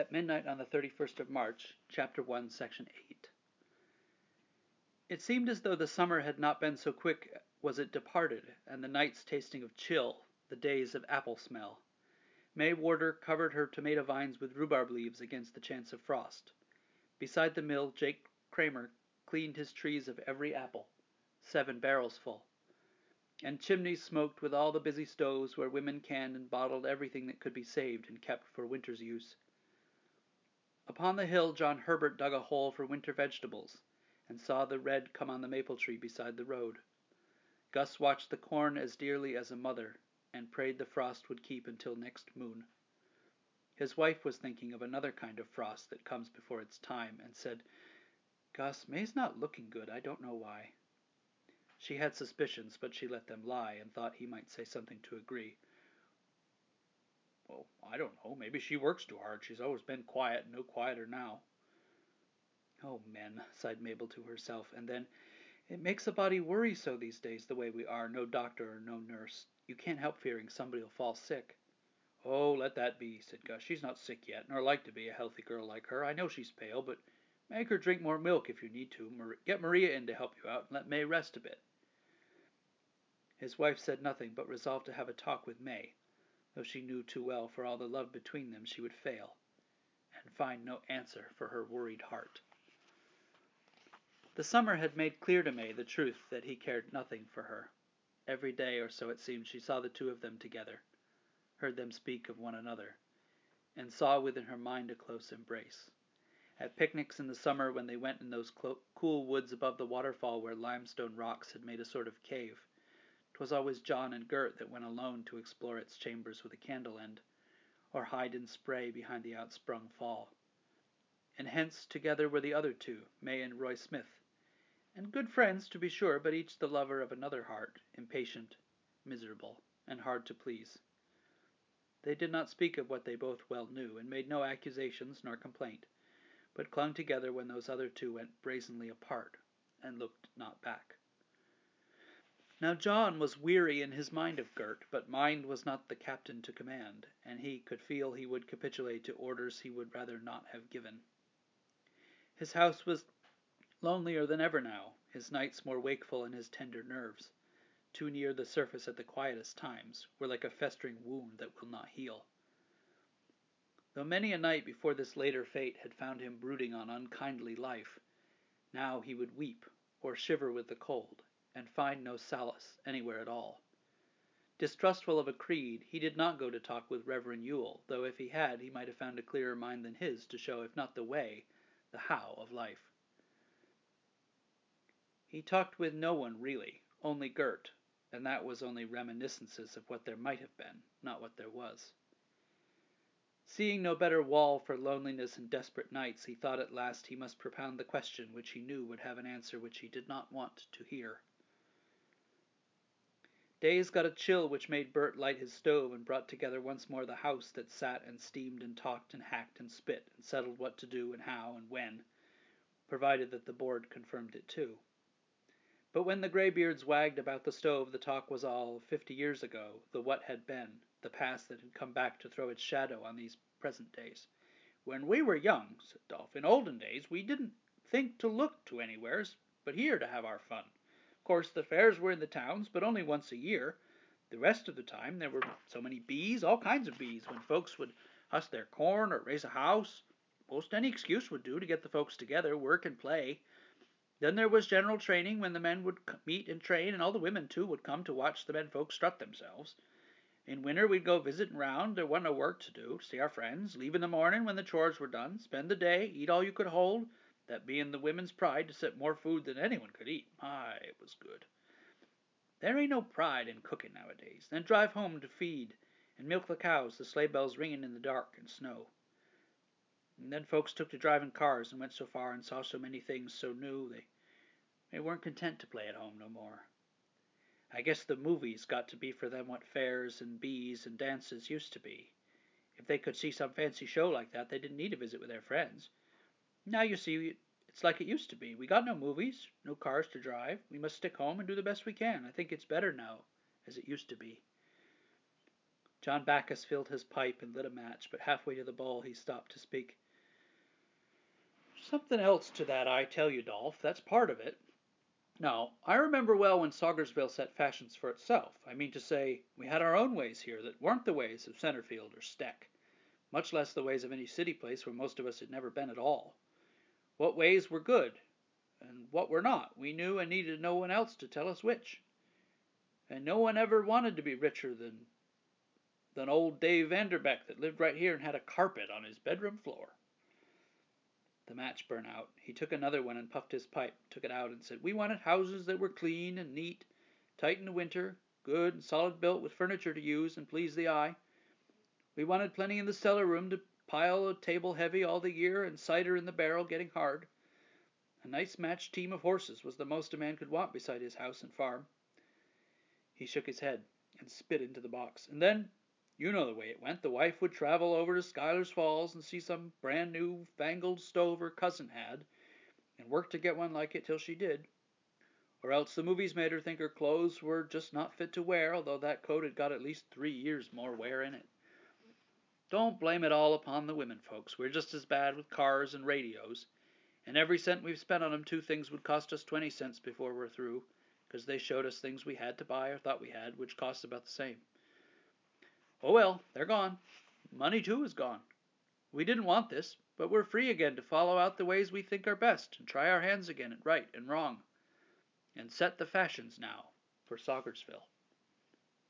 At midnight on the 31st of March, Chapter 1, Section 8. It seemed as though the summer had not been so quick was it departed, and the nights tasting of chill, the days of apple smell. May Warder covered her tomato vines with rhubarb leaves against the chance of frost. Beside the mill Jake Kramer cleaned his trees of every apple, seven barrels full. And chimneys smoked with all the busy stoves where women canned and bottled everything that could be saved and kept for winter's use. Upon the hill John Herbert dug a hole for winter vegetables, and saw the red come on the maple tree beside the road. Gus watched the corn as dearly as a mother, and prayed the frost would keep until next moon. His wife was thinking of another kind of frost that comes before its time, and said, "Gus, May's not looking good. I don't know why." She had suspicions, but she let them lie, and thought he might say something to agree. Well, I don't know. Maybe she works too hard. She's always been quiet, no quieter now. Oh, men, sighed Mabel to herself, and then, it makes a body worry so these days the way we are, no doctor or no nurse. You can't help fearing somebody'll fall sick. Oh, let that be, said Gus. She's not sick yet, nor like to be, a healthy girl like her. I know she's pale, but make her drink more milk if you need to. Get Maria in to help you out, and let May rest a bit. His wife said nothing, but resolved to have a talk with May though she knew too well for all the love between them she would fail, and find no answer for her worried heart. The summer had made clear to May the truth that he cared nothing for her. Every day, or so it seemed, she saw the two of them together, heard them speak of one another, and saw within her mind a close embrace. At picnics in the summer, when they went in those cool woods above the waterfall where limestone rocks had made a sort of cave, 'Twas always John and Gert that went alone to explore its chambers with a candle end, or hide in spray behind the outsprung fall. And hence together were the other two, May and Roy Smith, and good friends to be sure, but each the lover of another heart, impatient, miserable, and hard to please. They did not speak of what they both well knew, and made no accusations nor complaint, but clung together when those other two went brazenly apart, and looked not back. Now John was weary in his mind of Gert, but mind was not the captain to command, and he could feel he would capitulate to orders he would rather not have given. His house was lonelier than ever now, his nights more wakeful and his tender nerves, too near the surface at the quietest times, were like a festering wound that will not heal. Though many a night before this later fate had found him brooding on unkindly life, now he would weep or shiver with the cold and find no solace anywhere at all. Distrustful of a creed, he did not go to talk with Reverend Ewell, though if he had, he might have found a clearer mind than his to show, if not the way, the how of life. He talked with no one really, only Gert, and that was only reminiscences of what there might have been, not what there was. Seeing no better wall for loneliness and desperate nights, he thought at last he must propound the question which he knew would have an answer which he did not want to hear. Days got a chill which made Bert light his stove and brought together once more the house that sat and steamed and talked and hacked and spit and settled what to do and how and when, provided that the board confirmed it too. But when the graybeards wagged about the stove the talk was all fifty years ago, the what had been, the past that had come back to throw its shadow on these present days. When we were young, said Dolph, in olden days we didn't think to look to anywheres but here to have our fun course, the fairs were in the towns, but only once a year. The rest of the time there were so many bees, all kinds of bees, when folks would husk their corn or raise a house. Most any excuse would do to get the folks together, work and play. Then there was general training when the men would meet and train, and all the women too would come to watch the men folks strut themselves. In winter we'd go visitin' round, there wasn't no work to do, see our friends, leave in the mornin' when the chores were done, spend the day, eat all you could hold, that being the women's pride to set more food than anyone could eat. My, it was good. There ain't no pride in cooking nowadays. Then drive home to feed and milk the cows, the sleigh bells ringing in the dark and snow. And then folks took to driving cars and went so far and saw so many things so new they they weren't content to play at home no more. I guess the movies got to be for them what fairs and bees and dances used to be. If they could see some fancy show like that, they didn't need to visit with their friends. Now you see, it's like it used to be. We got no movies, no cars to drive. We must stick home and do the best we can. I think it's better now, as it used to be. John Backus filled his pipe and lit a match, but halfway to the bowl he stopped to speak. Something else to that, I tell you, Dolph. That's part of it. Now, I remember well when Saugersville set fashions for itself. I mean to say, we had our own ways here that weren't the ways of Centerfield or Steck, much less the ways of any city place where most of us had never been at all. What ways were good, and what were not, we knew and needed no one else to tell us which. And no one ever wanted to be richer than than old Dave Vanderbeck that lived right here and had a carpet on his bedroom floor. The match burned out. He took another one and puffed his pipe, took it out, and said, We wanted houses that were clean and neat, tight in the winter, good and solid built with furniture to use and please the eye. We wanted plenty in the cellar room to pile table heavy all the year and cider in the barrel getting hard. A nice matched team of horses was the most a man could want beside his house and farm. He shook his head and spit into the box. And then you know the way it went. The wife would travel over to Schuyler's Falls and see some brand new fangled stove her cousin had, and work to get one like it till she did. Or else the movies made her think her clothes were just not fit to wear, although that coat had got at least three years more wear in it. Don't blame it all upon the women folks. We're just as bad with cars and radios, and every cent we've spent on 'em two things would cost us twenty cents before we're through, 'cause they showed us things we had to buy or thought we had, which cost about the same. Oh well, they're gone. Money, too, is gone. We didn't want this, but we're free again to follow out the ways we think are best, and try our hands again at right and wrong, and set the fashions now for Saugersville.